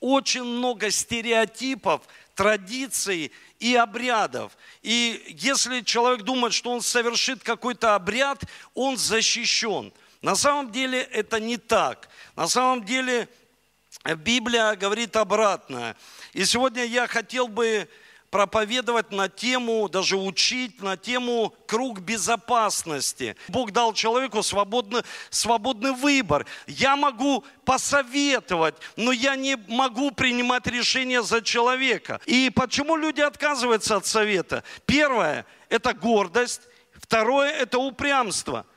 очень много стереотипов, традиций и обрядов. И если человек думает, что он совершит какой-то обряд, он защищен. На самом деле это не так. На самом деле Библия говорит обратное. И сегодня я хотел бы проповедовать на тему, даже учить на тему круг безопасности. Бог дал человеку свободный, свободный выбор. Я могу посоветовать, но я не могу принимать решение за человека. И почему люди отказываются от совета? Первое – это гордость. Второе – это упрямство –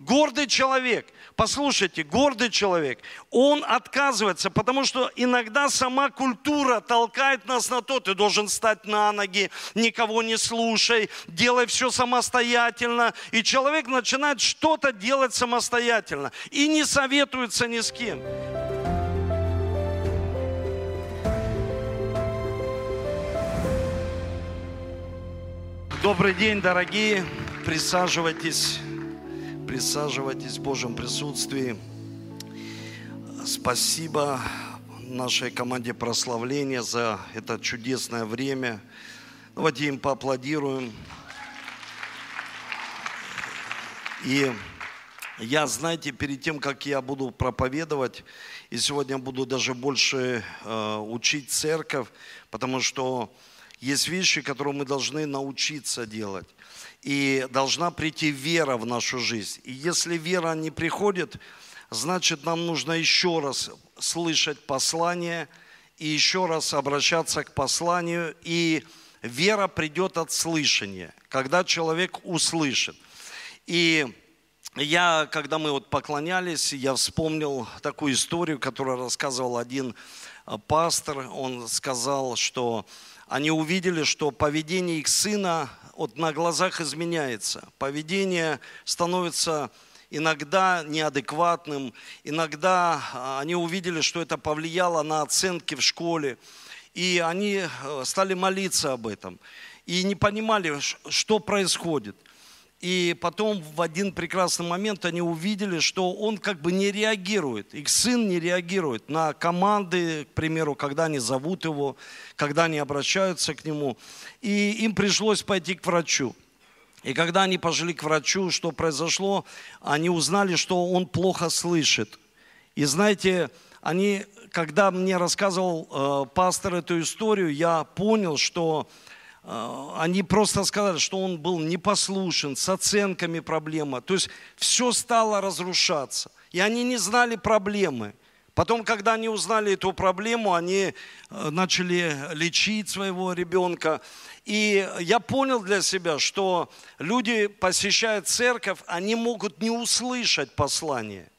Гордый человек, послушайте, гордый человек, он отказывается, потому что иногда сама культура толкает нас на то, ты должен стать на ноги, никого не слушай, делай все самостоятельно. И человек начинает что-то делать самостоятельно и не советуется ни с кем. Добрый день, дорогие, присаживайтесь присаживайтесь в Божьем присутствии. Спасибо нашей команде прославления за это чудесное время. Давайте им поаплодируем. И я, знаете, перед тем, как я буду проповедовать, и сегодня буду даже больше э, учить церковь, потому что есть вещи, которые мы должны научиться делать и должна прийти вера в нашу жизнь. И если вера не приходит, значит нам нужно еще раз слышать послание и еще раз обращаться к посланию. И вера придет от слышания, когда человек услышит. И я, когда мы вот поклонялись, я вспомнил такую историю, которую рассказывал один э, пастор. Он сказал, что они увидели, что поведение их сына вот на глазах изменяется. Поведение становится иногда неадекватным, иногда а, они увидели, что это повлияло на оценки в школе, и они э, стали молиться об этом, и не понимали, что происходит – и потом в один прекрасный момент они увидели, что он как бы не реагирует, их сын не реагирует на команды, к примеру, когда они зовут его, когда они обращаются к нему. И им пришлось пойти к врачу. И когда они пошли к врачу, что произошло, они узнали, что он плохо слышит. И знаете, они, когда мне рассказывал э, пастор эту историю, я понял, что они просто сказали, что он был непослушен, с оценками проблема. То есть все стало разрушаться. И они не знали проблемы. Потом, когда они узнали эту проблему, они э, начали лечить своего ребенка. И я понял для себя, что люди, посещая церковь, они могут не услышать послание.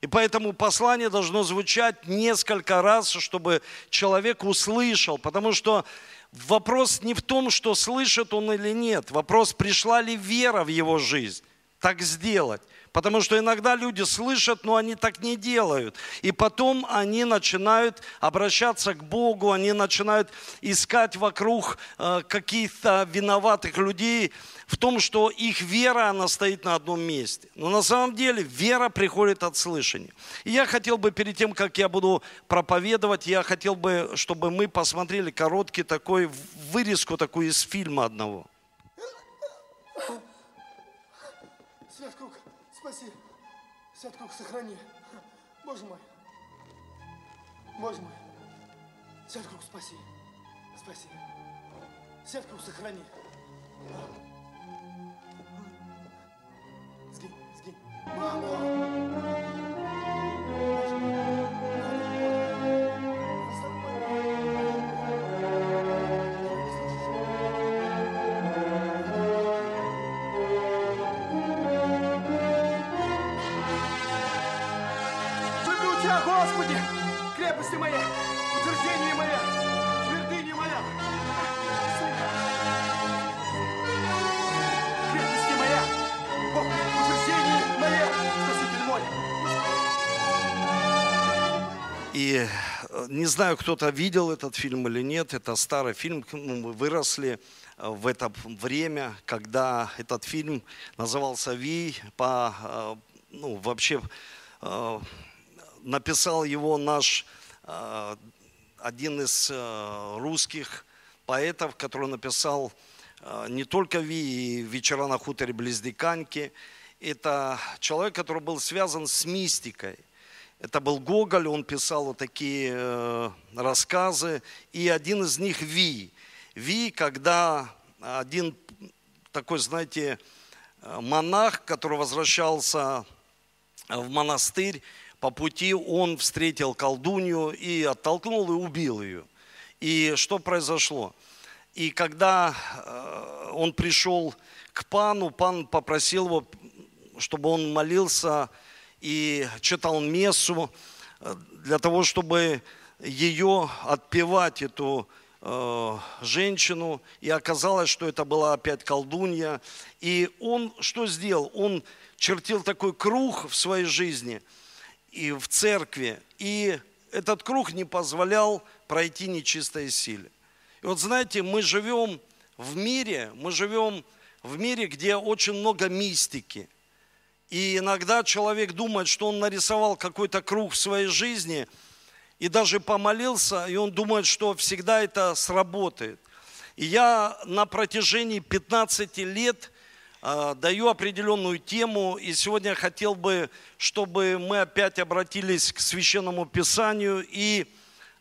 И поэтому послание должно звучать несколько раз, чтобы человек услышал. Потому что Вопрос не в том, что слышит он или нет. Вопрос, пришла ли вера в его жизнь так сделать. Потому что иногда люди слышат, но они так не делают. И потом они начинают обращаться к Богу, они начинают искать вокруг э, каких-то виноватых людей в том, что их вера, она стоит на одном месте. Но на самом деле вера приходит от слышания. И я хотел бы перед тем, как я буду проповедовать, я хотел бы, чтобы мы посмотрели короткий такой вырезку такую из фильма одного. Спаси. Святков, сохрани. Боже мой. Боже мой. Святков, спаси. Спаси. Святков, сохрани. Сгинь, сгинь. Мама! Не знаю, кто-то видел этот фильм или нет, это старый фильм, мы выросли э, в это время, когда этот фильм назывался «Ви», по, э, ну, вообще э, написал его наш один из русских поэтов, который написал не только «Ви» и «Вечера на хуторе близ Диканьки». Это человек, который был связан с мистикой. Это был Гоголь, он писал вот такие э, рассказы, и один из них Ви. Ви, когда один такой, знаете, монах, который возвращался в монастырь, по пути он встретил колдунью и оттолкнул и убил ее. И что произошло? И когда э, он пришел к пану, пан попросил его, чтобы он молился и читал мессу э, для того, чтобы ее отпевать, эту э, женщину. И оказалось, что это была опять колдунья. И он что сделал? Он чертил такой круг в своей жизни и в церкви. И этот круг не позволял пройти нечистой силе. И вот знаете, мы живем в мире, мы живем в мире, где очень много мистики – и иногда человек думает, что он нарисовал какой-то круг в своей жизни и даже помолился, и он думает, что всегда это сработает. И я на протяжении 15 лет э, даю определенную тему, и сегодня хотел бы, чтобы мы опять обратились к Священному Писанию и,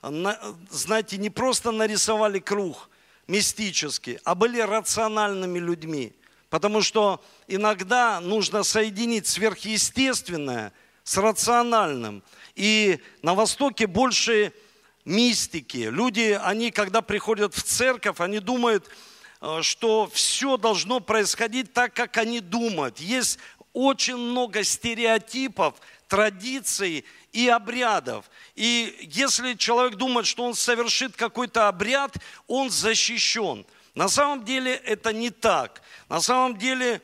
на, знаете, не просто нарисовали круг мистический, а были рациональными людьми – Потому что иногда нужно соединить сверхъестественное с рациональным. И на Востоке больше мистики. Люди, они, когда приходят в церковь, они думают, э, что все должно происходить так, как они думают. Есть очень много стереотипов, традиций и обрядов. И если человек думает, что он совершит какой-то обряд, он защищен. На самом деле это не так. На самом деле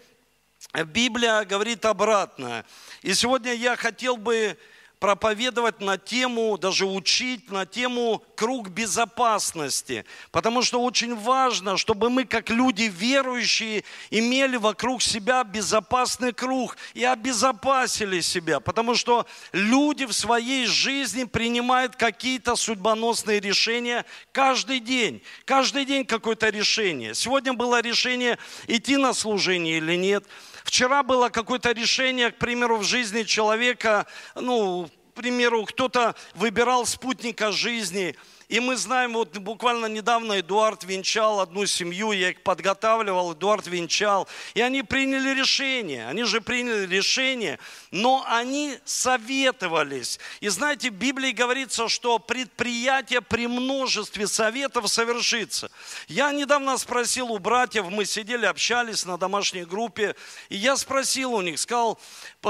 Библия говорит обратное. И сегодня я хотел бы проповедовать на тему, даже учить на тему круг безопасности. Потому что очень важно, чтобы мы, как люди верующие, имели вокруг себя безопасный круг и обезопасили себя. Потому что люди в своей жизни принимают какие-то судьбоносные решения каждый день. Каждый день какое-то решение. Сегодня было решение идти на служение или нет. Вчера было какое-то решение, к примеру, в жизни человека, ну, к примеру, кто-то выбирал спутника жизни – и мы знаем, вот буквально недавно Эдуард венчал одну семью, я их подготавливал, Эдуард венчал. И они приняли решение, они же приняли решение, но они советовались. И знаете, в Библии говорится, что предприятие при множестве советов совершится. Я недавно спросил у братьев, мы сидели, общались на домашней группе, и я спросил у них, сказал,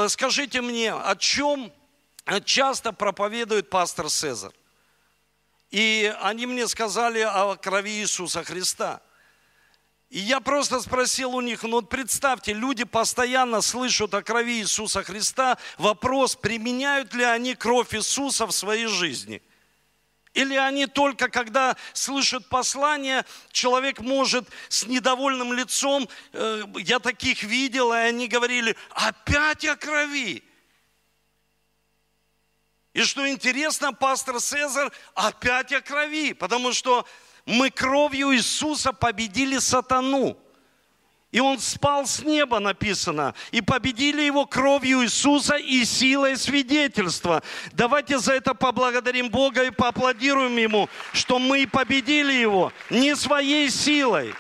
скажите мне, о чем часто проповедует пастор Цезарь? И они мне сказали о крови Иисуса Христа. И я просто спросил у них, ну вот представьте, люди постоянно слышат о крови Иисуса Христа. Вопрос, применяют ли они кровь Иисуса в своей жизни? Или они только, когда слышат послание, человек может с недовольным лицом, э, я таких видел, и они говорили, опять о крови. И что интересно, пастор Цезарь опять о крови, потому что мы кровью Иисуса победили сатану. И он спал с неба, написано. И победили его кровью Иисуса и силой свидетельства. Давайте за это поблагодарим Бога и поаплодируем Ему, что мы победили его не своей силой,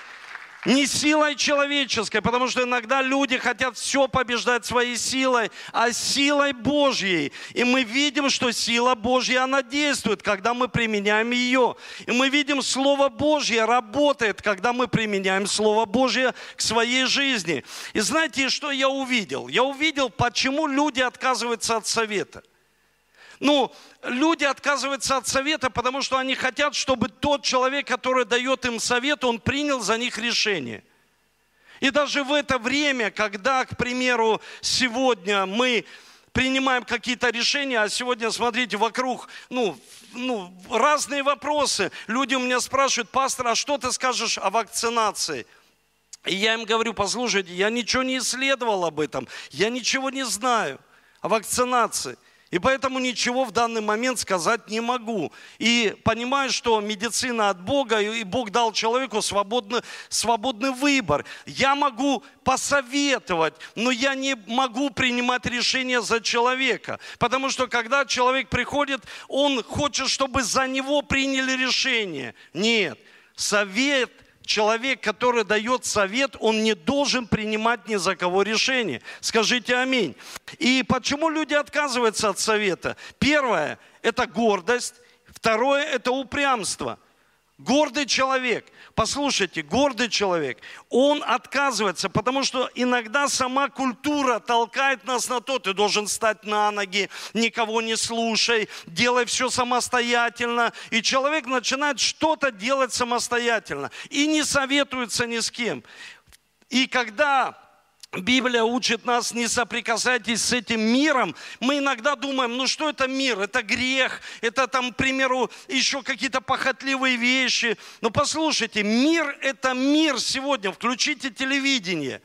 не силой человеческой, потому что иногда люди хотят все побеждать своей силой, а силой Божьей. И мы видим, что сила Божья, она действует, когда мы применяем ее. И мы видим, Слово Божье работает, когда мы применяем Слово Божье к своей жизни. И знаете, что я увидел? Я увидел, почему люди отказываются от совета. Ну, люди отказываются от совета, потому что они хотят, чтобы тот человек, который дает им совет, он принял за них решение. И даже в это время, когда, к примеру, сегодня мы принимаем какие-то решения, а сегодня, смотрите, вокруг, ну, ну, разные вопросы. Люди у меня спрашивают, пастор, а что ты скажешь о вакцинации? И я им говорю, послушайте, я ничего не исследовал об этом, я ничего не знаю о вакцинации. И поэтому ничего в данный момент сказать не могу. И понимаю, что медицина от Бога, и Бог дал человеку свободный, свободный выбор. Я могу посоветовать, но я не могу принимать решение за человека. Потому что когда человек приходит, он хочет, чтобы за него приняли решение. Нет, совет человек, который дает совет, он не должен принимать ни за кого решение. Скажите аминь. И почему люди отказываются от совета? Первое – это гордость. Второе – это упрямство. Гордый человек, послушайте, гордый человек, он отказывается, потому что иногда сама культура толкает нас на то, ты должен стать на ноги, никого не слушай, делай все самостоятельно. И человек начинает что-то делать самостоятельно и не советуется ни с кем. И когда Библия учит нас не соприкасайтесь с этим миром. Мы иногда думаем, ну что это мир? Это грех, это там, к примеру, еще какие-то похотливые вещи. Но послушайте, мир – это мир сегодня. Включите телевидение.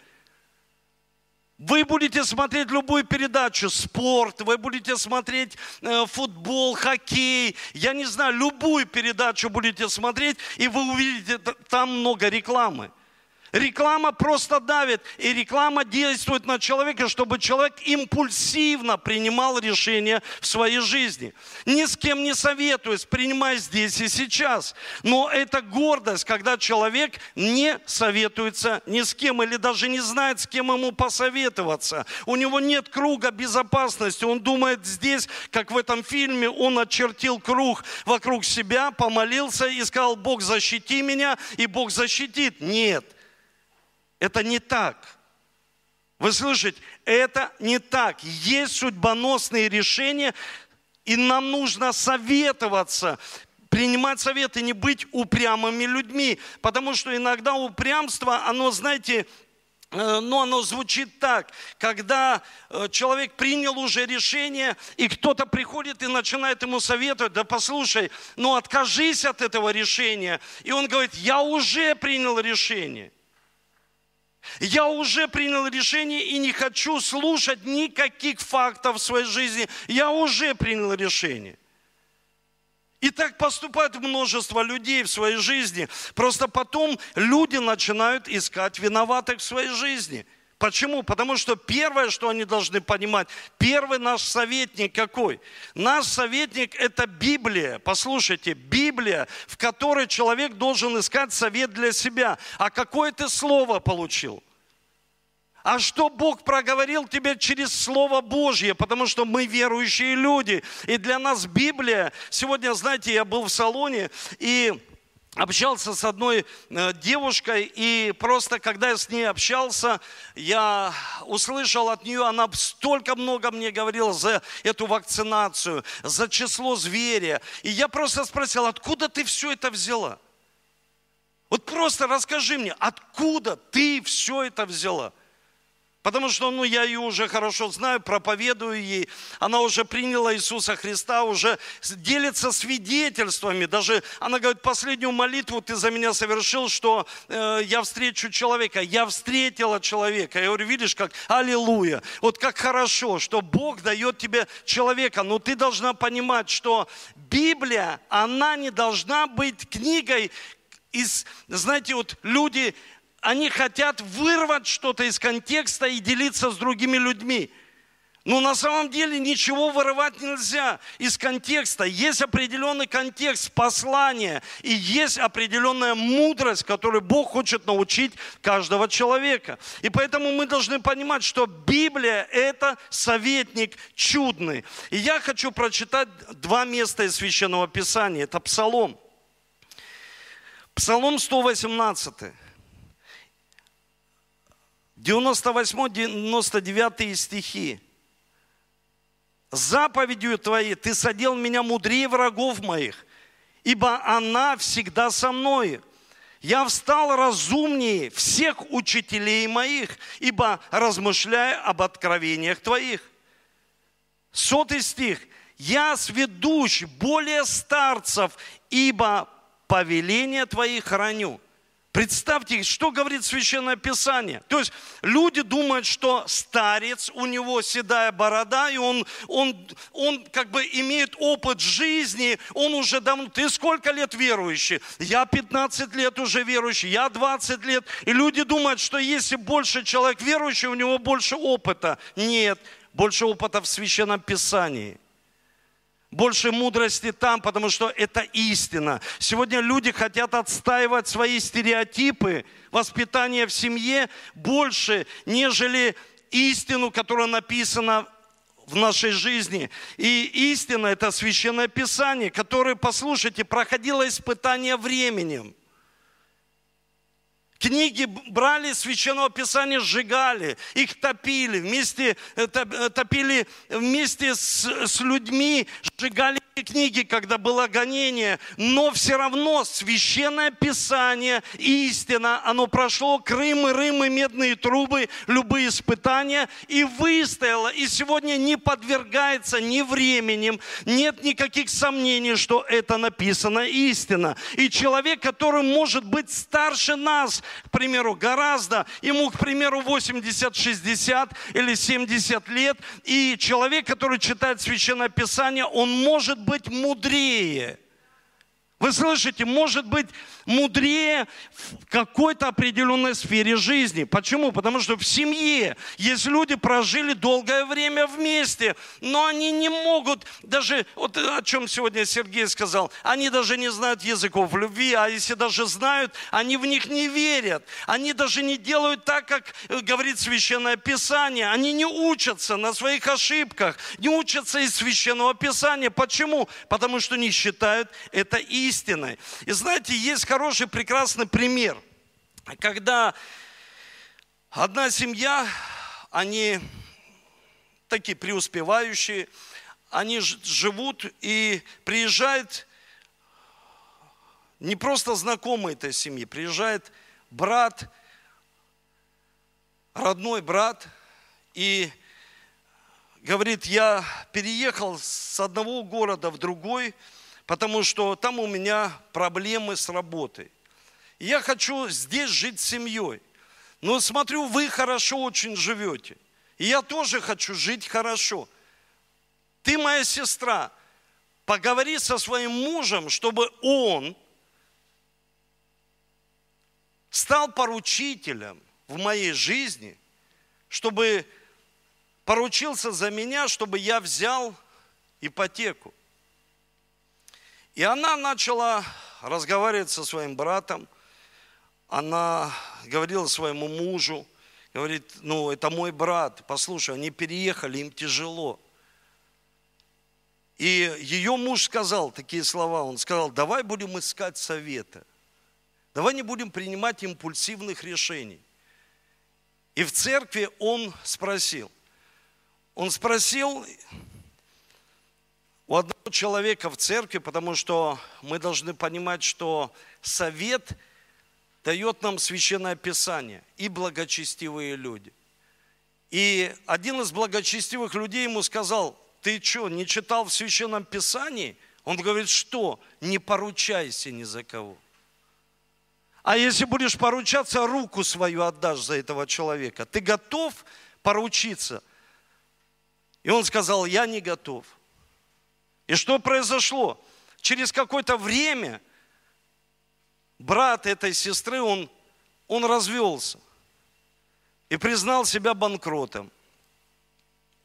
Вы будете смотреть любую передачу, спорт, вы будете смотреть э, футбол, хоккей, я не знаю, любую передачу будете смотреть, и вы увидите там много рекламы. Реклама просто давит, и реклама действует на человека, чтобы человек импульсивно принимал решения в своей жизни. Ни с кем не советуюсь, принимай здесь и сейчас. Но это гордость, когда человек не советуется ни с кем или даже не знает, с кем ему посоветоваться. У него нет круга безопасности. Он думает здесь, как в этом фильме, он очертил круг вокруг себя, помолился и сказал, Бог защити меня, и Бог защитит. Нет. Это не так. Вы слышите? Это не так. Есть судьбоносные решения, и нам нужно советоваться, принимать советы, не быть упрямыми людьми. Потому что иногда упрямство, оно, знаете, э, но оно звучит так, когда э, человек принял уже решение, и кто-то приходит и начинает ему советовать, да послушай, ну откажись от этого решения. И он говорит, я уже принял решение. Я уже принял решение и не хочу слушать никаких фактов в своей жизни. Я уже принял решение. И так поступает множество людей в своей жизни. Просто потом люди начинают искать виноватых в своей жизни. Почему? Потому что первое, что они должны понимать, первый наш советник какой? Наш советник – это Библия. Послушайте, Библия, в которой человек должен искать совет для себя. А какое ты слово получил? А что Бог проговорил тебе через Слово Божье? Потому что мы верующие люди. И для нас Библия... Сегодня, знаете, я был в салоне и общался с одной э, девушкой, и просто когда я с ней общался, я услышал от нее, она столько много мне говорила за эту вакцинацию, за число зверя. И я просто спросил, откуда ты все это взяла? Вот просто расскажи мне, откуда ты все это взяла? Потому что, ну, я ее уже хорошо знаю, проповедую ей. Она уже приняла Иисуса Христа, уже делится свидетельствами. Даже она говорит, последнюю молитву ты за меня совершил, что э, я встречу человека. Я встретила человека. Я говорю, видишь, как аллилуйя. Вот как хорошо, что Бог дает тебе человека. Но ты должна понимать, что Библия, она не должна быть книгой из, знаете, вот люди они хотят вырвать что-то из контекста и делиться с другими людьми. Но на самом деле ничего вырывать нельзя из контекста. Есть определенный контекст послания и есть определенная мудрость, которую Бог хочет научить каждого человека. И поэтому мы должны понимать, что Библия – это советник чудный. И я хочу прочитать два места из Священного Писания. Это Псалом. Псалом 118. 98-99 стихи. Заповедью Твоей Ты садил меня мудрее врагов моих, ибо она всегда со мной. Я встал разумнее всех учителей моих, ибо размышляя об откровениях Твоих. Сотый стих. Я сведущ более старцев, ибо повеление Твои храню. Представьте, что говорит Священное Писание. То есть люди думают, что старец, у него седая борода, и он, он, он как бы имеет опыт жизни, он уже давно... Ты сколько лет верующий? Я 15 лет уже верующий, я 20 лет. И люди думают, что если больше человек верующий, у него больше опыта. Нет, больше опыта в Священном Писании – больше мудрости там, потому что это истина. Сегодня люди хотят отстаивать свои стереотипы воспитания в семье больше, нежели истину, которая написана в нашей жизни. И истина – это Священное Писание, которое, послушайте, проходило испытание временем. Книги брали Священного Писания, сжигали, их топили, вместе, э, э, топили вместе с, с людьми, сжигали книги, когда было гонение, но все равно священное писание, истина, оно прошло Крым Рым и медные трубы, любые испытания и выстояло. И сегодня не подвергается ни временем, нет никаких сомнений, что это написано истина. И человек, который может быть старше нас, к примеру, гораздо, ему, к примеру, 80, 60 или 70 лет, и человек, который читает Священное Писание, он может быть мудрее. Вы слышите, может быть мудрее в какой-то определенной сфере жизни. Почему? Потому что в семье есть люди, прожили долгое время вместе, но они не могут даже, вот о чем сегодня Сергей сказал, они даже не знают языков любви, а если даже знают, они в них не верят. Они даже не делают так, как говорит Священное Писание. Они не учатся на своих ошибках, не учатся из Священного Писания. Почему? Потому что не считают это истиной. И знаете, есть хороший, прекрасный пример, когда одна семья, они такие преуспевающие, они живут и приезжает не просто знакомый этой семьи, приезжает брат, родной брат, и говорит, я переехал с одного города в другой, потому что там у меня проблемы с работой. я хочу здесь жить с семьей. Но смотрю, вы хорошо очень живете. И я тоже хочу жить хорошо. Ты моя сестра. Поговори со своим мужем, чтобы он стал поручителем в моей жизни, чтобы поручился за меня, чтобы я взял ипотеку. И она начала разговаривать со своим братом. Она говорила своему мужу, говорит, ну, это мой брат, послушай, они переехали, им тяжело. И ее муж сказал такие слова, он сказал, давай будем искать совета, давай не будем принимать импульсивных решений. И в церкви он спросил, он спросил, человека в церкви, потому что мы должны понимать, что совет дает нам священное писание и благочестивые люди. И один из благочестивых людей ему сказал, ты что, не читал в священном писании? Он говорит, что? Не поручайся ни за кого. А если будешь поручаться, руку свою отдашь за этого человека. Ты готов поручиться? И он сказал, я не готов. И что произошло? Через какое-то время брат этой сестры, он, он развелся и признал себя банкротом.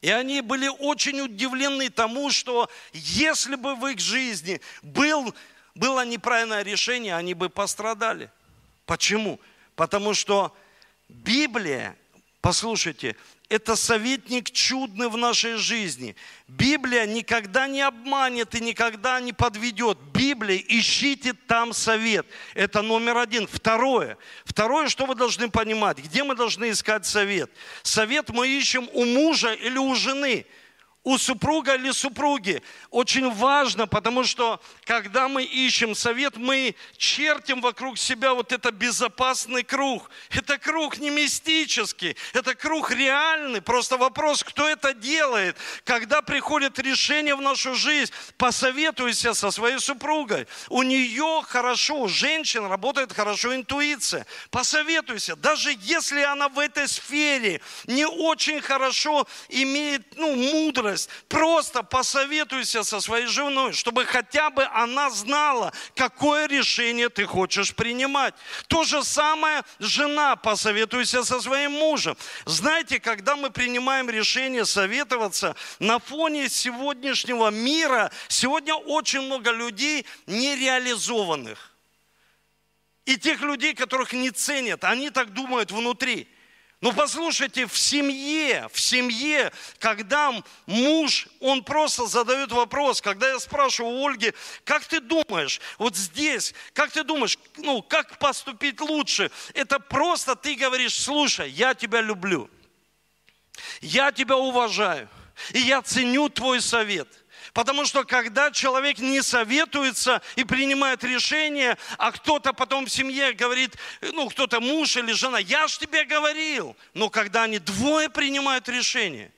И они были очень удивлены тому, что если бы в их жизни был, было неправильное решение, они бы пострадали. Почему? Потому что Библия, послушайте, это советник чудный в нашей жизни. Библия никогда не обманет и никогда не подведет. Библия, ищите там совет. Это номер один. Второе. Второе, что вы должны понимать. Где мы должны искать совет? Совет мы ищем у мужа или у жены. У супруга или супруги очень важно, потому что когда мы ищем совет, мы чертим вокруг себя вот это безопасный круг. Это круг не мистический, это круг реальный. Просто вопрос, кто это делает. Когда приходит решение в нашу жизнь, посоветуйся со своей супругой. У нее хорошо, у женщин работает хорошо интуиция. Посоветуйся, даже если она в этой сфере не очень хорошо имеет ну, мудрость, мудрость. Просто посоветуйся со своей женой, чтобы хотя бы она знала, какое решение ты хочешь принимать. То же самое жена, посоветуйся со своим мужем. Знаете, когда мы принимаем решение советоваться, на фоне сегодняшнего мира, сегодня очень много людей нереализованных. И тех людей, которых не ценят, они так думают внутри. Ну послушайте, в семье, в семье, когда муж, он просто задает вопрос, когда я спрашиваю у Ольги, как ты думаешь, вот здесь, как ты думаешь, ну как поступить лучше? Это просто ты говоришь, слушай, я тебя люблю, я тебя уважаю, и я ценю твой совет – Потому что когда человек не советуется и принимает решение, а кто-то потом в семье говорит, ну кто-то муж или жена, я ж тебе говорил. Но когда они двое принимают решение,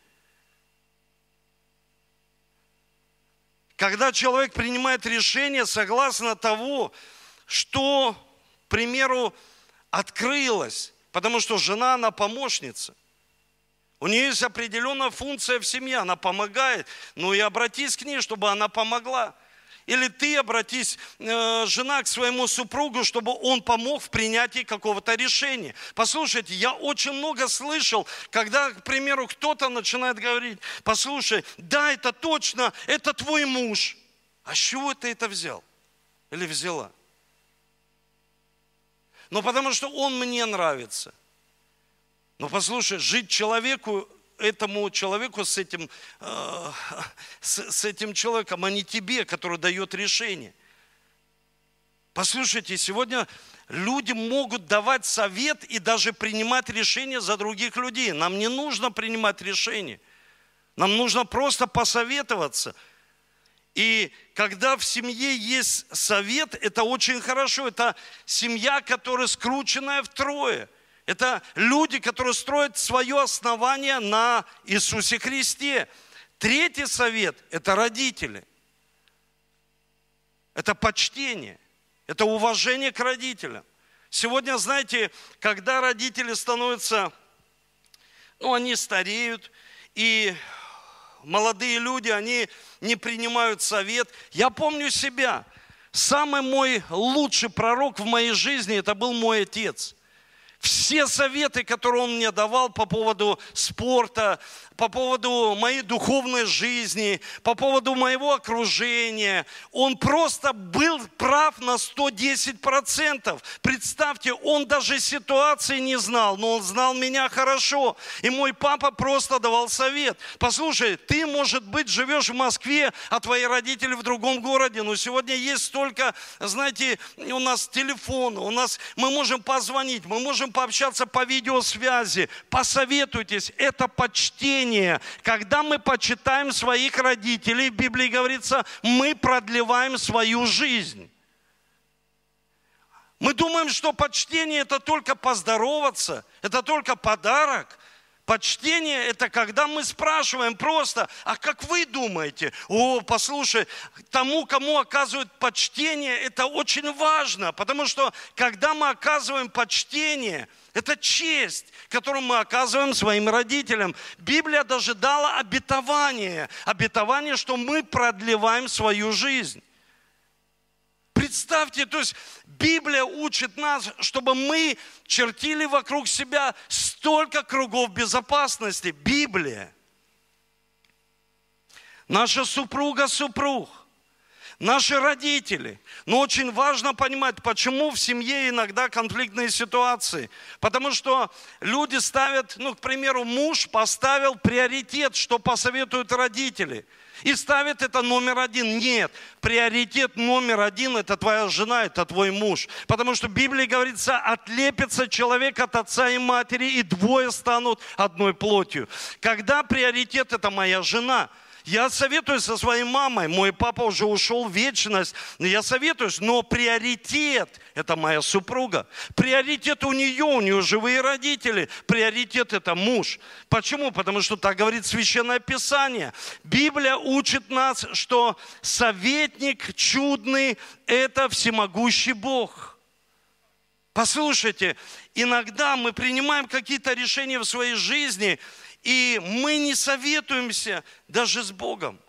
когда человек принимает решение согласно того, что, к примеру, открылось, потому что жена, она помощница – у нее есть определенная функция в семье, она помогает. Ну и обратись к ней, чтобы она помогла. Или ты обратись, э, жена, к своему супругу, чтобы он помог в принятии какого-то решения. Послушайте, я очень много слышал, когда, к примеру, кто-то начинает говорить, послушай, да, это точно, это твой муж. А с чего ты это взял? Или взяла? Ну, потому что он мне нравится – но послушай, жить человеку, этому человеку с этим, э, с, с этим человеком, а не тебе, который дает решение. Послушайте, сегодня люди могут давать совет и даже принимать решения за других людей. Нам не нужно принимать решения. Нам нужно просто посоветоваться. И когда в семье есть совет, это очень хорошо. Это семья, которая скрученная втрое – это люди, которые строят свое основание на Иисусе Христе. Третий совет – это родители. Это почтение, это уважение к родителям. Сегодня, знаете, когда родители становятся, ну, они стареют, и молодые люди, они не принимают совет. Я помню себя. Самый мой лучший пророк в моей жизни, это был мой отец – все советы, которые он мне давал по поводу спорта, по поводу моей духовной жизни, по поводу моего окружения. Он просто был прав на 110%. Представьте, он даже ситуации не знал, но он знал меня хорошо. И мой папа просто давал совет. Послушай, ты, может быть, живешь в Москве, а твои родители в другом городе, но сегодня есть столько, знаете, у нас телефон, у нас мы можем позвонить, мы можем пообщаться по видеосвязи. Посоветуйтесь, это почтение. Когда мы почитаем своих родителей, в Библии говорится, мы продлеваем свою жизнь. Мы думаем, что почтение это только поздороваться, это только подарок. Почтение – это когда мы спрашиваем просто, а как вы думаете? О, послушай, тому, кому оказывают почтение, это очень важно, потому что когда мы оказываем почтение, это честь, которую мы оказываем своим родителям. Библия даже дала обетование, обетование, что мы продлеваем свою жизнь. Представьте, то есть Библия учит нас, чтобы мы чертили вокруг себя столько кругов безопасности. Библия. Наша супруга, супруг. Наши родители. Но очень важно понимать, почему в семье иногда конфликтные ситуации. Потому что люди ставят, ну, к примеру, муж поставил приоритет, что посоветуют родители – и ставит это номер один. Нет, приоритет номер один – это твоя жена, это твой муж. Потому что в Библии говорится, отлепится человек от отца и матери, и двое станут одной плотью. Когда приоритет – это моя жена – Я советуюсь со своей мамой. Мой папа уже ушел в вечность. Но я советуюсь. Но приоритет – это моя супруга. Приоритет у нее, у нее живые родители. Приоритет – это муж. Почему? Потому что так говорит Священное Писание. Библия учит нас, что советник чудный – это всемогущий Бог. Послушайте, иногда мы принимаем какие-то решения в своей жизни – и мы не советуемся даже с Богом.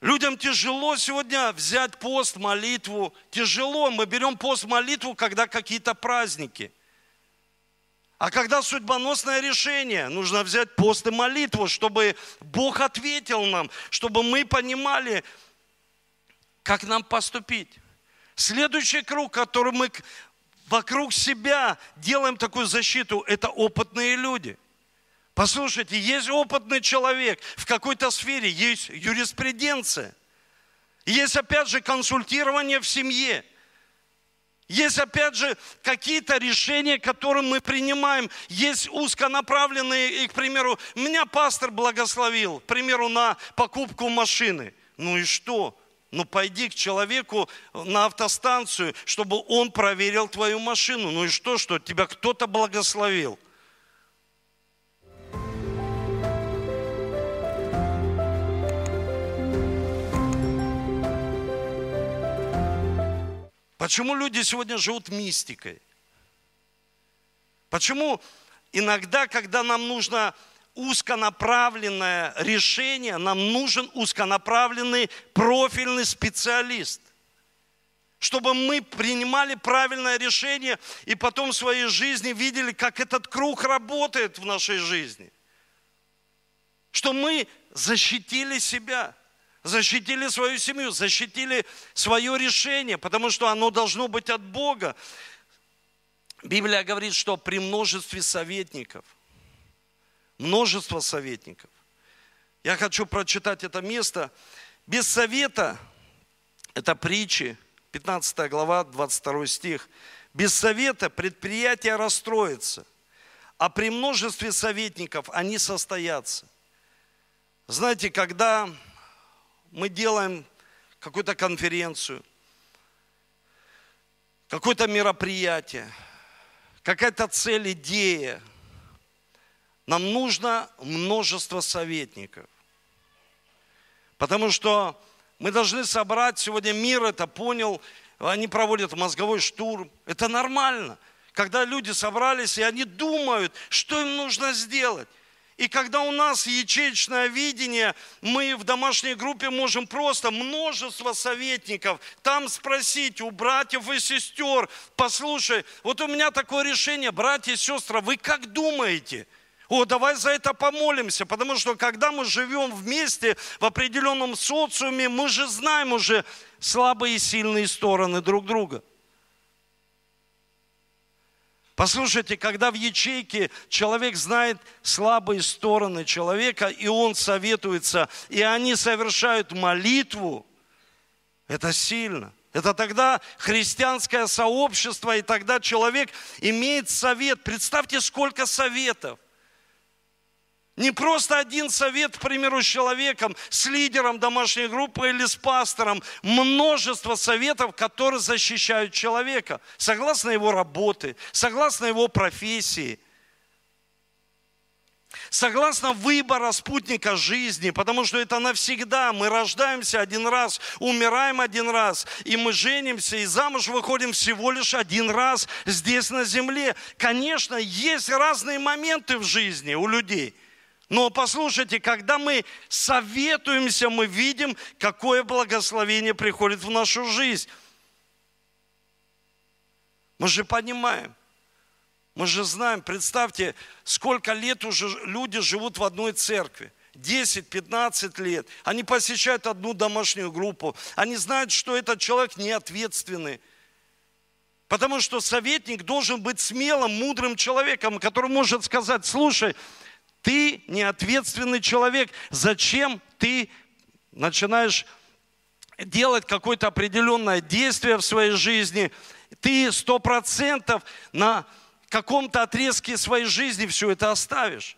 Людям тяжело сегодня взять пост, молитву. Тяжело. Мы берем пост, молитву, когда какие-то праздники. А когда судьбоносное решение, нужно взять пост и молитву, чтобы Бог ответил нам, чтобы мы понимали, как нам поступить. Следующий круг, который мы вокруг себя делаем такую защиту, это опытные люди. Послушайте, есть опытный человек в какой-то сфере, есть юриспруденция. Есть, опять же, консультирование в семье. Есть, опять же, какие-то решения, которые мы принимаем. Есть узконаправленные, и, к примеру, меня пастор благословил, к примеру, на покупку машины. Ну и что? Ну пойди к человеку на автостанцию, чтобы он проверил твою машину. Ну и что, что тебя кто-то благословил? Почему люди сегодня живут мистикой? Почему иногда, когда нам нужно узконаправленное решение, нам нужен узконаправленный профильный специалист. Чтобы мы принимали правильное решение и потом в своей жизни видели, как этот круг работает в нашей жизни. Что мы защитили себя, защитили свою семью, защитили свое решение, потому что оно должно быть от Бога. Библия говорит, что при множестве советников – множество советников. Я хочу прочитать это место. Без совета, это притчи, 15 глава, 22 стих. Без совета предприятие расстроится, а при множестве советников они состоятся. Знаете, когда мы делаем какую-то конференцию, какое-то мероприятие, какая-то цель, идея, нам нужно множество советников. Потому что мы должны собрать, сегодня мир это понял, они проводят мозговой штурм. Это нормально. Когда люди собрались, и они думают, что им нужно сделать. И когда у нас ячеечное видение, мы в домашней группе можем просто множество советников там спросить у братьев и сестер, послушай, вот у меня такое решение, братья и сестры, вы как думаете – о, давай за это помолимся, потому что когда мы живем вместе в определенном социуме, мы же знаем уже слабые и сильные стороны друг друга. Послушайте, когда в ячейке человек знает слабые стороны человека, и он советуется, и они совершают молитву, это сильно. Это тогда христианское сообщество, и тогда человек имеет совет. Представьте, сколько советов. Не просто один совет, к примеру, с человеком, с лидером домашней группы или с пастором. Множество советов, которые защищают человека, согласно его работы, согласно его профессии – согласно выбора спутника жизни, потому что это навсегда. Мы рождаемся один раз, умираем один раз, и мы женимся, и замуж выходим всего лишь один раз здесь на земле. Конечно, есть разные моменты в жизни у людей – но послушайте, когда мы советуемся, мы видим, какое благословение приходит в нашу жизнь. Мы же понимаем, мы же знаем, представьте, сколько лет уже люди живут в одной церкви. 10-15 лет. Они посещают одну домашнюю группу. Они знают, что этот человек неответственный. Потому что советник должен быть смелым, мудрым человеком, который может сказать, слушай, ты неответственный человек. Зачем ты начинаешь делать какое-то определенное действие в своей жизни? Ты сто процентов на каком-то отрезке своей жизни все это оставишь.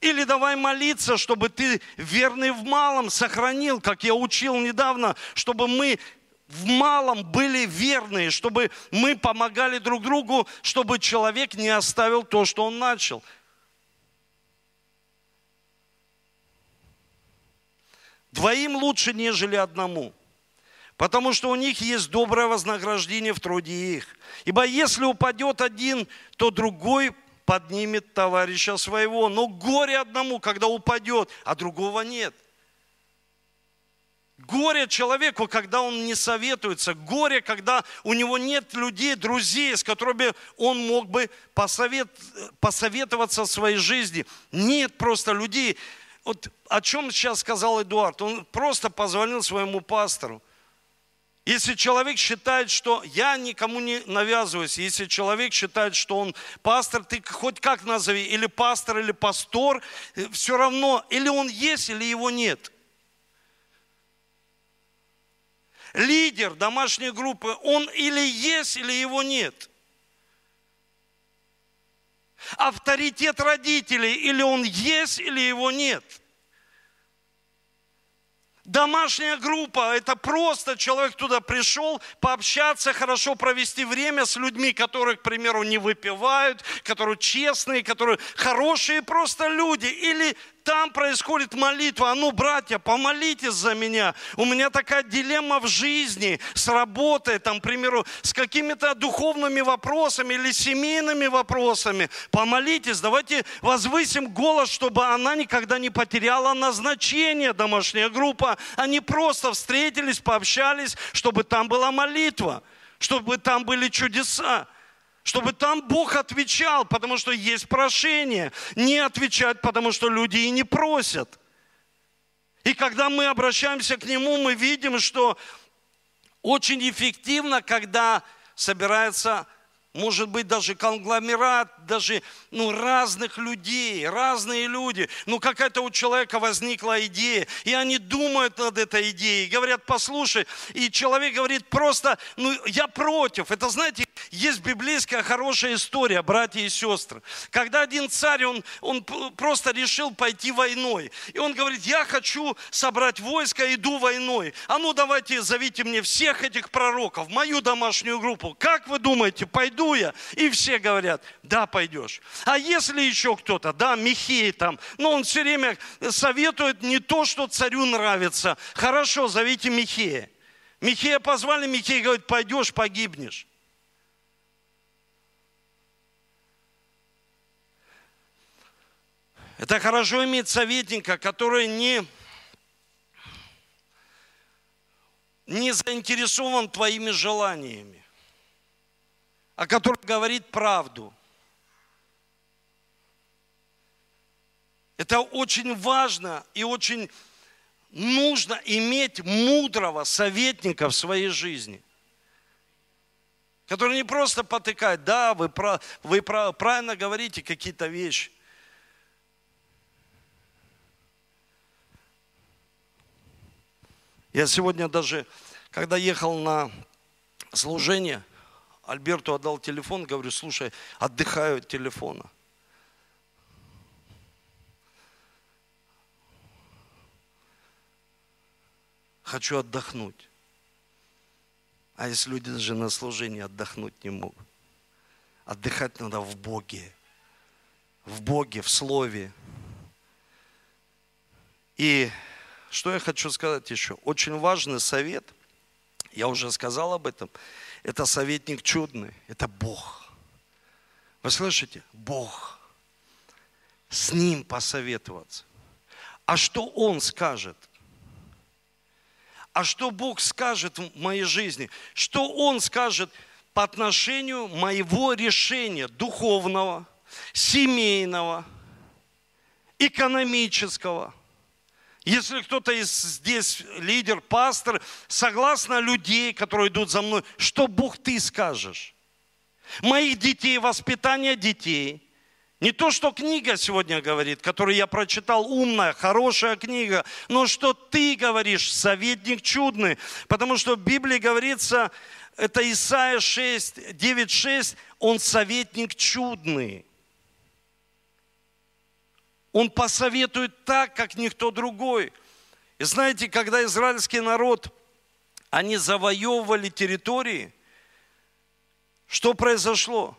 Или давай молиться, чтобы ты верный в малом сохранил, как я учил недавно, чтобы мы в малом были верные, чтобы мы помогали друг другу, чтобы человек не оставил то, что он начал. Двоим лучше, нежели одному. Потому что у них есть доброе вознаграждение в труде их. Ибо если упадет один, то другой поднимет товарища своего. Но горе одному, когда упадет, а другого нет. Горе человеку, когда он не советуется. Горе, когда у него нет людей, друзей, с которыми он мог бы посовет, посоветоваться в своей жизни. Нет просто людей. Вот о чем сейчас сказал Эдуард. Он просто позвонил своему пастору. Если человек считает, что я никому не навязываюсь, если человек считает, что он пастор, ты хоть как назови, или пастор, или пастор, э, все равно, или он есть, или его нет. Лидер домашней группы, он или есть, или его нет. Авторитет родителей, или он есть, или его нет – Домашняя группа – это просто человек туда пришел, пообщаться, хорошо провести время с людьми, которые, к примеру, не выпивают, которые честные, которые хорошие просто люди. Или там происходит молитва. А ну, братья, помолитесь за меня. У меня такая дилемма в жизни с работой, там, к примеру, с какими-то духовными вопросами или семейными вопросами. Помолитесь, давайте возвысим голос, чтобы она никогда не потеряла назначение, домашняя группа. Они просто встретились, пообщались, чтобы там была молитва, чтобы там были чудеса чтобы там Бог отвечал, потому что есть прошение. Не отвечать, потому что люди и не просят. И когда мы обращаемся к Нему, мы видим, что очень эффективно, когда собирается может быть даже конгломерат, даже ну, разных людей, разные люди. Ну какая-то у человека возникла идея, и они думают над этой идеей, говорят, послушай, и человек говорит просто, ну я против. Это, знаете, есть библейская хорошая история, братья и сестры. Когда один царь, он, он просто решил пойти войной, и он говорит, я хочу собрать войско, иду войной. А ну давайте зовите мне всех этих пророков, мою домашнюю группу. Как вы думаете, пойду я. И все говорят, да, пойдешь. А если еще кто-то, да, Михей там, но он все время советует не то, что царю нравится. Хорошо, зовите Михея. Михея позвали, Михей говорит, пойдешь, погибнешь. Это хорошо иметь советника, который не, не заинтересован твоими желаниями а который говорит правду. Это очень важно и очень нужно иметь мудрого советника в своей жизни, который не просто потыкает, да, вы, прав, вы прав, правильно говорите какие-то вещи. Я сегодня даже, когда ехал на служение – Альберту отдал телефон, говорю, слушай, отдыхаю от телефона. Хочу отдохнуть. А если люди даже на служении отдохнуть не могут? Отдыхать надо в Боге. В Боге, в Слове. И что я хочу сказать еще? Очень важный совет, я уже сказал об этом – это советник чудный, это Бог. Вы слышите? Бог. С Ним посоветоваться. А что Он скажет? А что Бог скажет в моей жизни? Что Он скажет по отношению моего решения духовного, семейного, экономического – если кто-то из здесь лидер, пастор, согласно людей, которые идут за мной, что Бог ты скажешь? Моих детей, воспитание детей. Не то, что книга сегодня говорит, которую я прочитал, умная, хорошая книга, но что ты говоришь, советник чудный. Потому что в Библии говорится, это Исайя 6, 9, 6, он советник чудный. Он посоветует так, как никто другой. И знаете, когда израильский народ, они завоевывали территории, что произошло?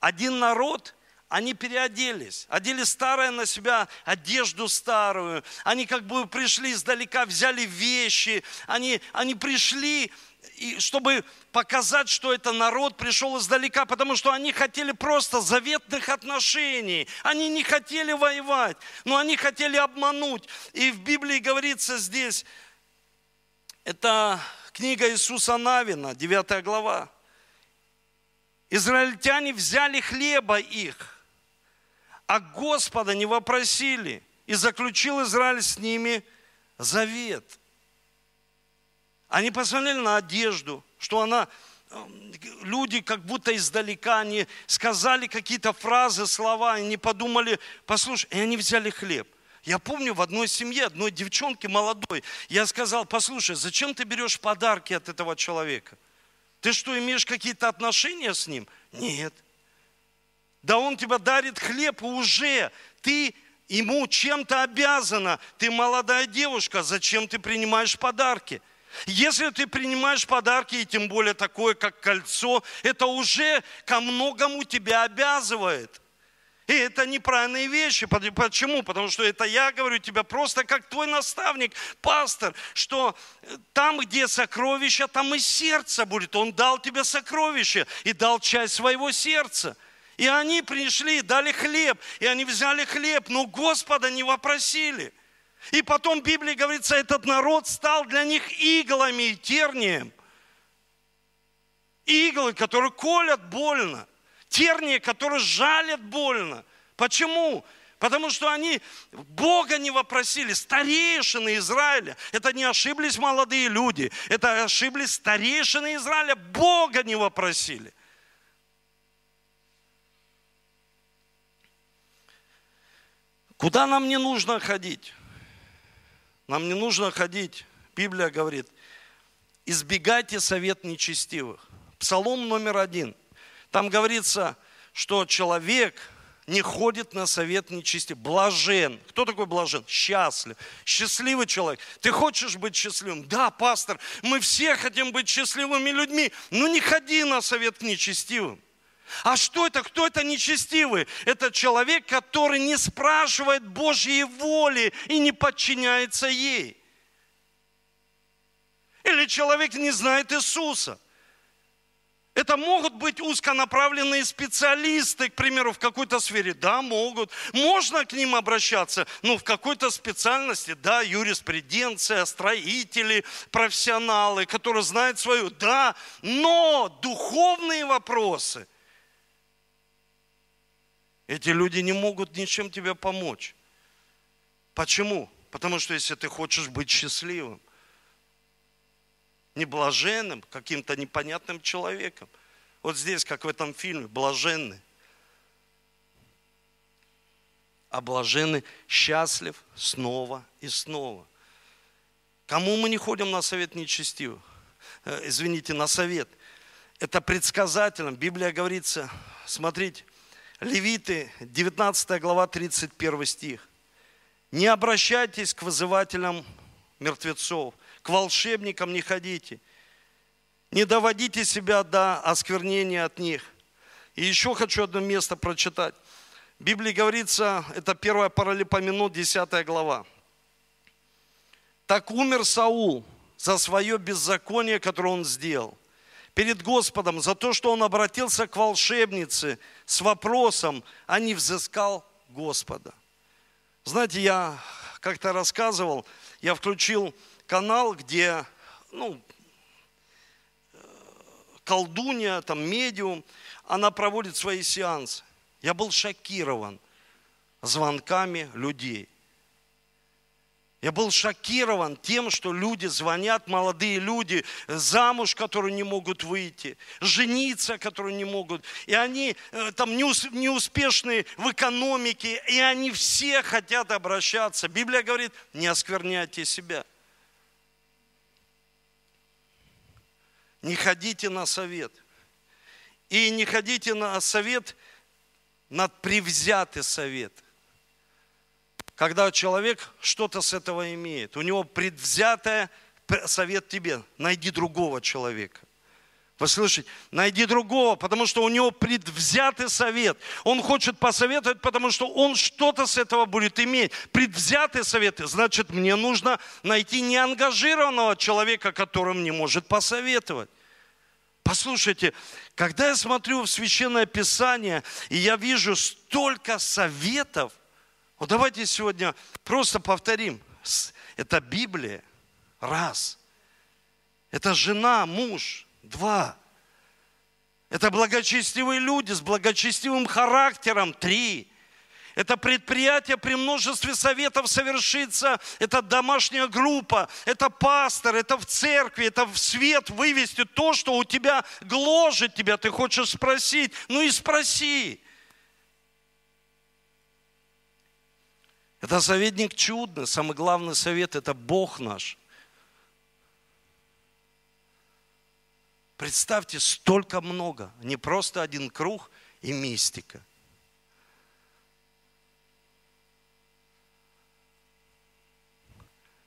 Один народ, они переоделись, одели старое на себя, одежду старую. Они как бы пришли издалека, взяли вещи. Они, они пришли, и чтобы показать, что это народ пришел издалека, потому что они хотели просто заветных отношений. Они не хотели воевать, но они хотели обмануть. И в Библии говорится здесь, это книга Иисуса Навина, 9 глава. Израильтяне взяли хлеба их, а Господа не вопросили. И заключил Израиль с ними завет. Они посмотрели на одежду, что она, эм, люди как будто издалека, они сказали какие-то фразы, слова, они подумали, послушай, и они взяли хлеб. Я помню в одной семье, одной девчонке молодой, я сказал, послушай, зачем ты берешь подарки от этого человека? Ты что, имеешь какие-то отношения с ним? Нет. Да он тебя дарит хлеб, уже ты ему чем-то обязана. Ты молодая девушка, зачем ты принимаешь подарки? Если ты принимаешь подарки, и тем более такое, как кольцо, это уже ко многому тебя обязывает. И это неправильные вещи. Почему? Потому что это я говорю тебе просто как твой наставник, пастор, что э, там, где сокровища, там и сердце будет. Он дал тебе сокровище и дал часть своего сердца. И они пришли, дали хлеб, и они взяли хлеб, но Господа не вопросили. И потом в Библии говорится, этот народ стал для них иглами и тернием. Иглы, которые колят больно тернии, которые жалят больно. Почему? Потому что они Бога не вопросили, старейшины Израиля. Это не ошиблись молодые люди, это ошиблись старейшины Израиля, Бога не вопросили. Куда нам не нужно ходить? Нам не нужно ходить. Библия говорит, избегайте совет нечестивых. Псалом номер один. Там говорится, что человек не ходит на совет нечисти. Блажен. Кто такой блажен? Счастлив. Счастливый человек. Ты хочешь быть счастливым? Да, пастор, мы все хотим быть счастливыми людьми. Но не ходи на совет к нечестивым. А что это? Кто это нечестивый? Это человек, который не спрашивает Божьей воли и не подчиняется ей. Или человек не знает Иисуса – это могут быть узконаправленные специалисты, к примеру, в какой-то сфере. Да, могут. Можно к ним обращаться, но в какой-то специальности, да, юриспруденция, строители, профессионалы, которые знают свою. Да, но духовные вопросы, эти люди не могут ничем тебе помочь. Почему? Потому что если ты хочешь быть счастливым, не блаженным, каким-то непонятным человеком. Вот здесь, как в этом фильме, блаженный. А блаженный счастлив снова и снова. Кому мы не ходим на совет нечестивых? Э, извините, на совет. Это предсказателем. Библия говорится, смотрите, Левиты, 19 глава, 31 стих. Не обращайтесь к вызывателям мертвецов, к волшебникам не ходите. Не доводите себя до осквернения от них. И еще хочу одно место прочитать. В Библии говорится, это первая паралипоменот, 10 глава. Так умер Саул за свое беззаконие, которое он сделал перед Господом, за то, что он обратился к волшебнице с вопросом, а не взыскал Господа. Знаете, я как-то рассказывал, я включил канал, где ну, колдунья, там медиум, она проводит свои сеансы. Я был шокирован звонками людей. Я был шокирован тем, что люди звонят, молодые люди, замуж, которые не могут выйти, жениться, которые не могут. И они э, там неуспешные в экономике, и они все хотят обращаться. Библия говорит, не оскверняйте себя. не ходите на совет. И не ходите на совет над привзятый совет. Когда человек что-то с этого имеет, у него предвзятое совет тебе, найди другого человека. Вы слышите? Найди другого, потому что у него предвзятый совет. Он хочет посоветовать, потому что он что-то с этого будет иметь. Предвзятый совет, значит, мне нужно найти неангажированного человека, который мне может посоветовать. Послушайте, когда я смотрю в Священное Писание, и я вижу столько советов, вот давайте сегодня просто повторим. Это Библия, раз. Это жена, муж, Два. Это благочестивые люди с благочестивым характером. Три. Это предприятие при множестве советов совершится. Это домашняя группа, это пастор, это в церкви, это в свет вывести то, что у тебя гложет тебя. Ты хочешь спросить, ну и спроси. Это советник чудный. Самый главный совет – это Бог наш. Представьте, столько много, не просто один круг и мистика.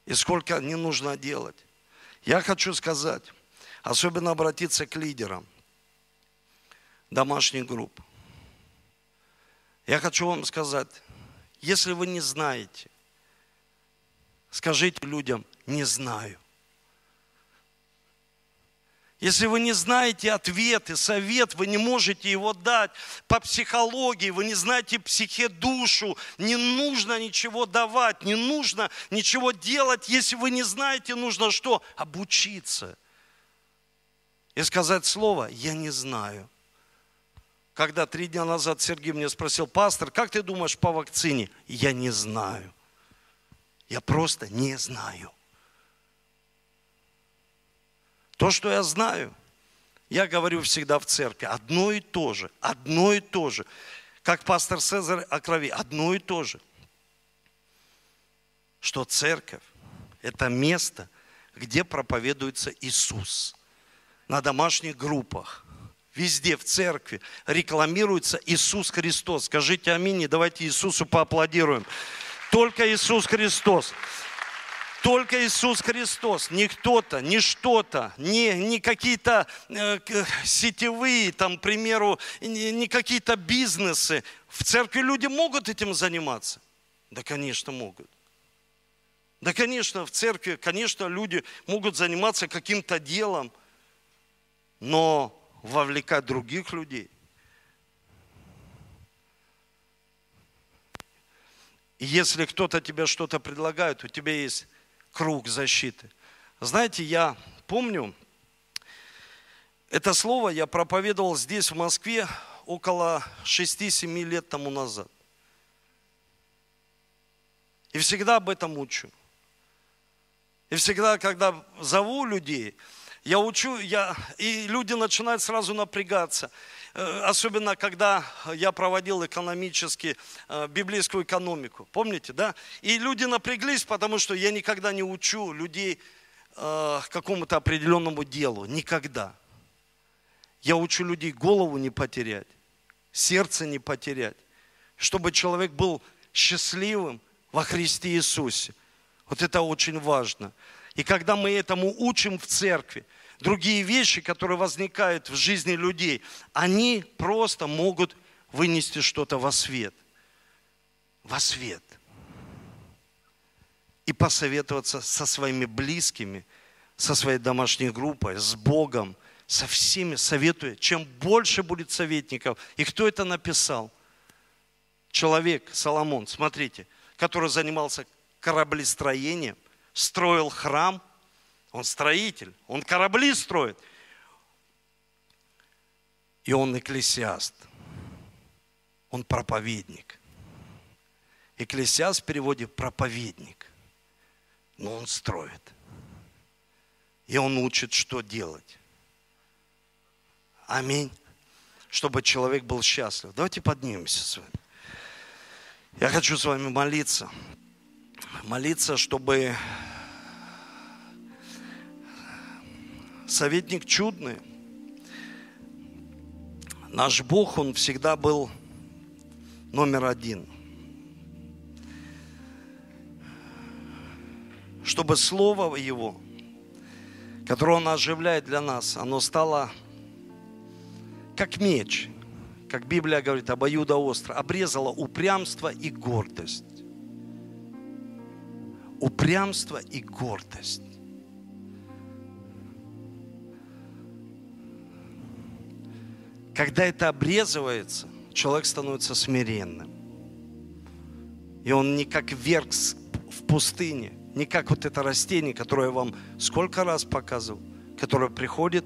И сколько не нужно делать. Я хочу сказать, особенно обратиться к лидерам домашних групп. Я хочу вам сказать, если вы не знаете, скажите людям, не знаю. Если вы не знаете ответы, совет, вы не можете его дать по психологии, вы не знаете психедушу, не нужно ничего давать, не нужно ничего делать. Если вы не знаете, нужно что? Обучиться. И сказать слово «я не знаю». Когда три дня назад Сергей мне спросил, пастор, как ты думаешь по вакцине? Я не знаю. Я просто не знаю. То, что я знаю, я говорю всегда в церкви, одно и то же, одно и то же. Как пастор Цезарь о крови, одно и то же. Что церковь – это место, где проповедуется Иисус. На домашних группах, везде в церкви рекламируется Иисус Христос. Скажите аминь, давайте Иисусу поаплодируем. Только Иисус Христос. Только Иисус Христос, не кто-то, не что-то, не, не какие-то э, сетевые, там, к примеру, не, не какие-то бизнесы. В церкви люди могут этим заниматься? Да, конечно, могут. Да, конечно, в церкви, конечно, люди могут заниматься каким-то делом, но вовлекать других людей. И если кто-то тебе что-то предлагает, у тебя есть круг защиты. Знаете, я помню, это слово я проповедовал здесь, в Москве, около 6-7 лет тому назад. И всегда об этом учу. И всегда, когда зову людей, я учу, я, и люди начинают сразу напрягаться. Э, особенно когда я проводил экономически э, библейскую экономику. Помните, да? И люди напряглись, потому что я никогда не учу людей э, какому-то определенному делу. Никогда. Я учу людей голову не потерять, сердце не потерять, чтобы человек был счастливым во Христе Иисусе. Вот это очень важно. И когда мы этому учим в церкви, другие вещи, которые возникают в жизни людей, они просто могут вынести что-то во свет. Во свет. И посоветоваться со своими близкими, со своей домашней группой, с Богом, со всеми советуя. Чем больше будет советников. И кто это написал? Человек, Соломон, смотрите, который занимался кораблестроением, строил храм – он строитель, он корабли строит. И он экклесиаст. Он проповедник. Экклесиаст в переводе проповедник. Но он строит. И он учит, что делать. Аминь. Чтобы человек был счастлив. Давайте поднимемся с вами. Я хочу с вами молиться. Молиться, чтобы советник чудный. Наш Бог, Он всегда был номер один. чтобы Слово Его, которое Он оживляет для нас, оно стало как меч, как Библия говорит, обоюдоостро, обрезало упрямство и гордость. Упрямство и гордость. Когда это обрезывается, человек становится смиренным. И он не как верх в пустыне, не как вот это растение, которое я вам сколько раз показывал, которое приходит,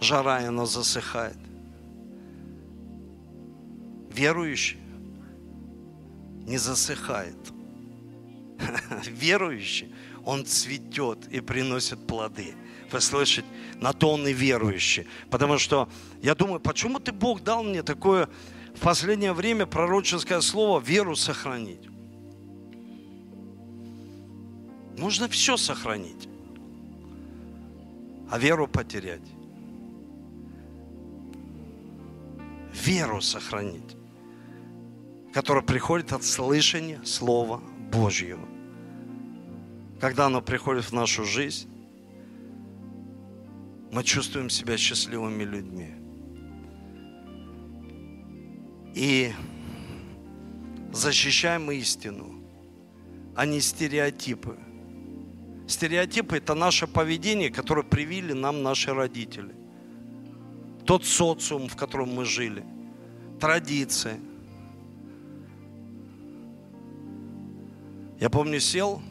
жара, и оно засыхает. Верующий не засыхает. Верующий, он цветет и приносит плоды. Вы слышите? На то он и верующий. Потому что я думаю, почему ты, Бог, дал мне такое в последнее время пророческое слово веру сохранить? Можно все сохранить, а веру потерять. Веру сохранить, которая приходит от слышания Слова Божьего. Когда оно приходит в нашу жизнь, мы чувствуем себя счастливыми людьми. И защищаем истину, а не стереотипы. Стереотипы – это наше поведение, которое привили нам наши родители. Тот социум, в котором мы жили. Традиции. Я помню, сел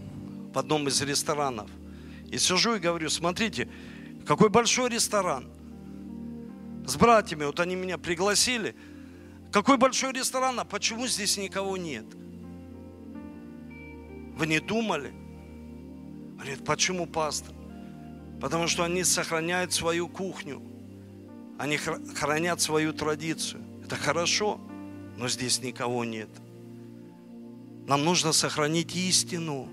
в одном из ресторанов и сижу и говорю, смотрите, какой большой ресторан. С братьями, вот они меня пригласили. Какой большой ресторан, а почему здесь никого нет? Вы не думали? Говорит, почему пастор? Потому что они сохраняют свою кухню. Они хранят свою традицию. Это хорошо, но здесь никого нет. Нам нужно сохранить истину,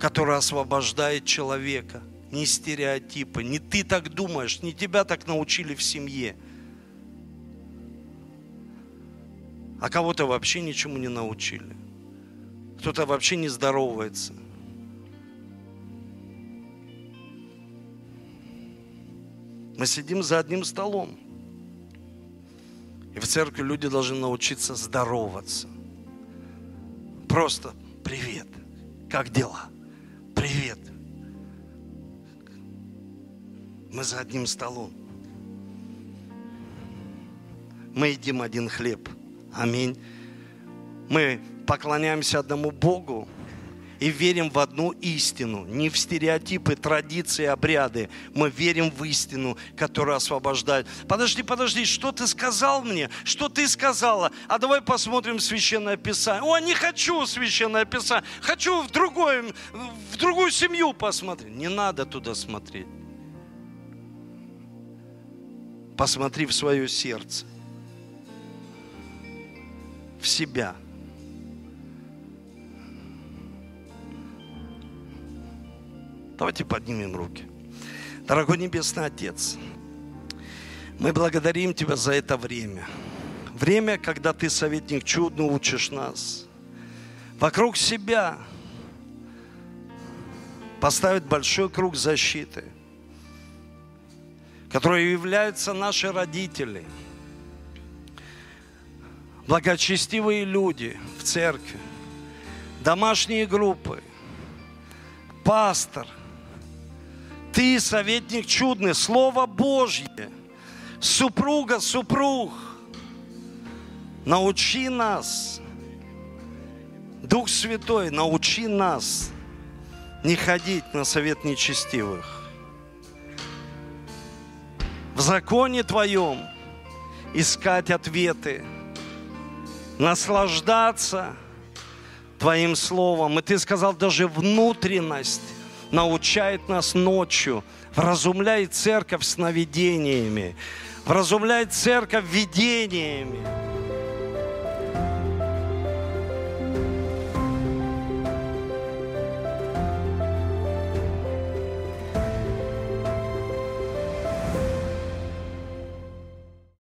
которая освобождает человека – не стереотипы, не ты так думаешь, не тебя так научили в семье. А кого-то вообще ничему не научили. Кто-то вообще не здоровается. Мы сидим за одним столом. И в церкви люди должны научиться здороваться. Просто привет, как дела? Привет, Мы за одним столом. Мы едим один хлеб. Аминь. Мы поклоняемся одному Богу и верим в одну истину, не в стереотипы, традиции, обряды. Мы верим в истину, которая освобождает. Подожди, подожди, что ты сказал мне? Что ты сказала? А давай посмотрим Священное Писание. О, не хочу Священное Писание. Хочу в, другой, в другую семью посмотреть. Не надо туда смотреть. Посмотри в свое сердце, в себя. Давайте поднимем руки. Дорогой Небесный Отец, мы благодарим Тебя за это время. Время, когда Ты, советник чудно, учишь нас. Вокруг себя поставить большой круг защиты – которые являются наши родители, благочестивые люди в церкви, домашние группы, пастор, ты, советник чудный, Слово Божье, супруга, супруг, научи нас, Дух Святой, научи нас не ходить на совет нечестивых, в законе Твоем искать ответы, наслаждаться Твоим Словом. И Ты сказал, даже внутренность научает нас ночью, вразумляет церковь сновидениями, вразумляет церковь видениями.